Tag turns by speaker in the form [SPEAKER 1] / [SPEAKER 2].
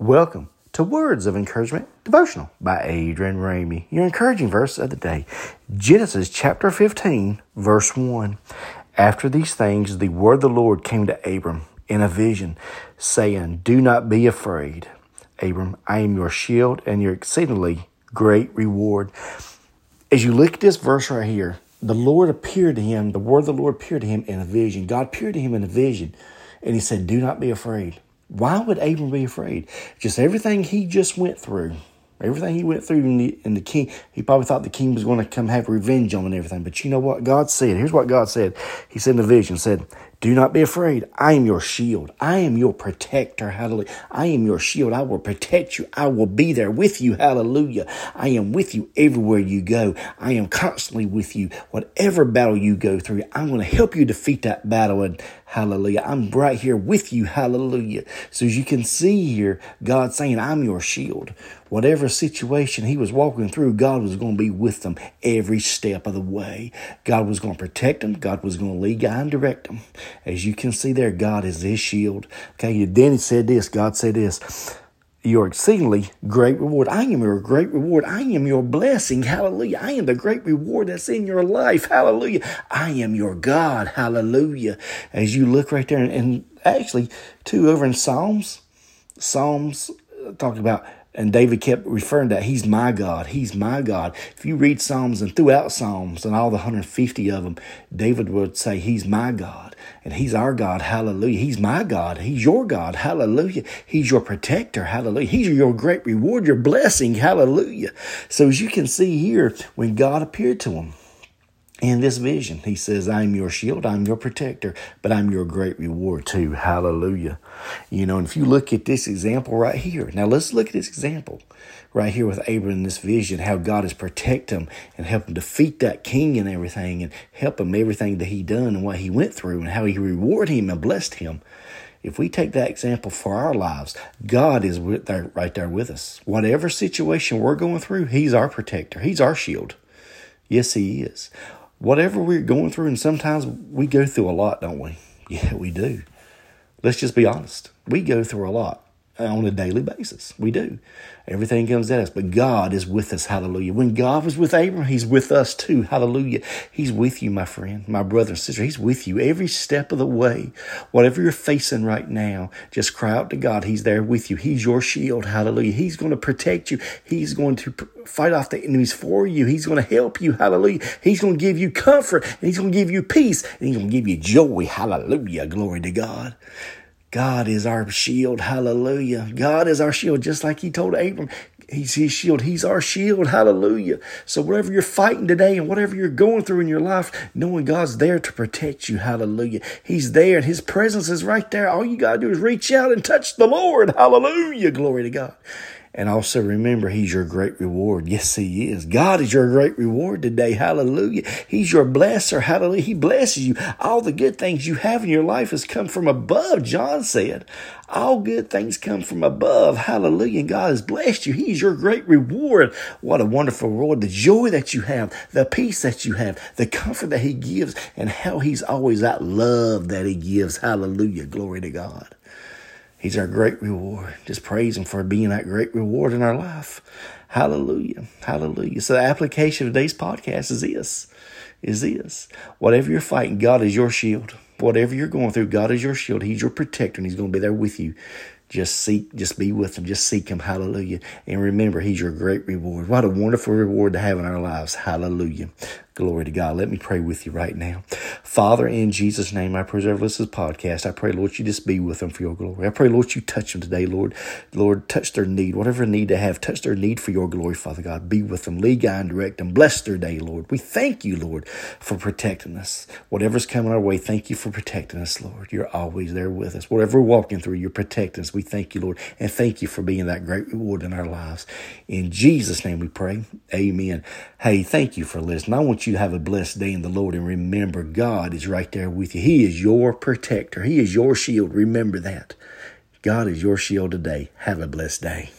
[SPEAKER 1] Welcome to Words of Encouragement Devotional by Adrian Ramey. Your encouraging verse of the day, Genesis chapter 15, verse 1. After these things, the word of the Lord came to Abram in a vision, saying, Do not be afraid, Abram, I am your shield and your exceedingly great reward. As you look at this verse right here, the Lord appeared to him, the word of the Lord appeared to him in a vision. God appeared to him in a vision, and he said, Do not be afraid. Why would Abram be afraid? Just everything he just went through, everything he went through, in the, in the king, he probably thought the king was going to come have revenge on him and everything. But you know what God said? Here's what God said. He said in the vision, said, do not be afraid. I am your shield. I am your protector. Hallelujah. I am your shield. I will protect you. I will be there with you. Hallelujah. I am with you everywhere you go. I am constantly with you. Whatever battle you go through, I'm going to help you defeat that battle. And hallelujah. I'm right here with you. Hallelujah. So as you can see here, God saying, I'm your shield. Whatever situation he was walking through, God was going to be with them every step of the way. God was going to protect them. God was going to lead, guide, and direct them. As you can see there, God is his shield. Okay, then he said this, God said this, your exceedingly great reward. I am your great reward. I am your blessing. Hallelujah. I am the great reward that's in your life. Hallelujah. I am your God. Hallelujah. As you look right there, and, actually, too, over in Psalms, Psalms uh, talk about and David kept referring to that. He's my God. He's my God. If you read Psalms and throughout Psalms and all the 150 of them, David would say, He's my God and He's our God. Hallelujah. He's my God. He's your God. Hallelujah. He's your protector. Hallelujah. He's your great reward, your blessing. Hallelujah. So as you can see here, when God appeared to him, in this vision. He says, I'm your shield, I'm your protector, but I'm your great reward too. Hallelujah. You know, and if you look at this example right here, now let's look at this example right here with Abram in this vision, how God has protect him and help him defeat that king and everything and help him everything that he done and what he went through and how he rewarded him and blessed him. If we take that example for our lives, God is there, right there with us. Whatever situation we're going through, He's our protector. He's our shield. Yes, He is whatever we're going through, and sometimes we go through a lot, don't we? Yeah, we do. Let's just be honest. We go through a lot on a daily basis. We do. Everything comes at us, but God is with us. Hallelujah. When God was with Abram, He's with us too. Hallelujah. He's with you, my friend, my brother and sister. He's with you every step of the way. Whatever you're facing right now, just cry out to God. He's there with you. He's your shield. Hallelujah. He's going to protect you. He's going to fight off the enemies for you. He's going to help you. Hallelujah. He's going to give you comfort and He's going to give you peace and He's going to give you joy. Hallelujah. Glory to God. God is our shield. Hallelujah. God is our shield, just like he told Abram. He's his shield. He's our shield. Hallelujah. So whatever you're fighting today and whatever you're going through in your life, knowing God's there to protect you. Hallelujah. He's there and his presence is right there. All you got to do is reach out and touch the Lord. Hallelujah. Glory to God. And also remember, He's your great reward. Yes, He is. God is your great reward today. Hallelujah. He's your blesser. Hallelujah. He blesses you. All the good things you have in your life has come from above, John said. All good things come from above. Hallelujah. And God has blessed you. He's your great reward. What a wonderful reward. The joy that you have, the peace that you have, the comfort that He gives, and how He's always that love that He gives. Hallelujah. Glory to God. He's our great reward. Just praise Him for being that great reward in our life. Hallelujah. Hallelujah. So the application of today's podcast is this. Is this. Whatever you're fighting, God is your shield. Whatever you're going through, God is your shield. He's your protector and He's going to be there with you. Just seek, just be with him. Just seek him. Hallelujah. And remember, he's your great reward. What a wonderful reward to have in our lives. Hallelujah. Glory to God. Let me pray with you right now. Father, in Jesus' name, I preserve this podcast. I pray, Lord, you just be with them for your glory. I pray, Lord, you touch them today, Lord. Lord, touch their need, whatever need they have, touch their need for your glory, Father God. Be with them, lead, guide, and direct them. Bless their day, Lord. We thank you, Lord, for protecting us. Whatever's coming our way, thank you for protecting us, Lord. You're always there with us. Whatever we're walking through, you're protecting us. We thank you, Lord, and thank you for being that great reward in our lives. In Jesus' name we pray. Amen. Hey, thank you for listening. I want you to have a blessed day in the Lord and remember God is right there with you. He is your protector. He is your shield. Remember that. God is your shield today. Have a blessed day.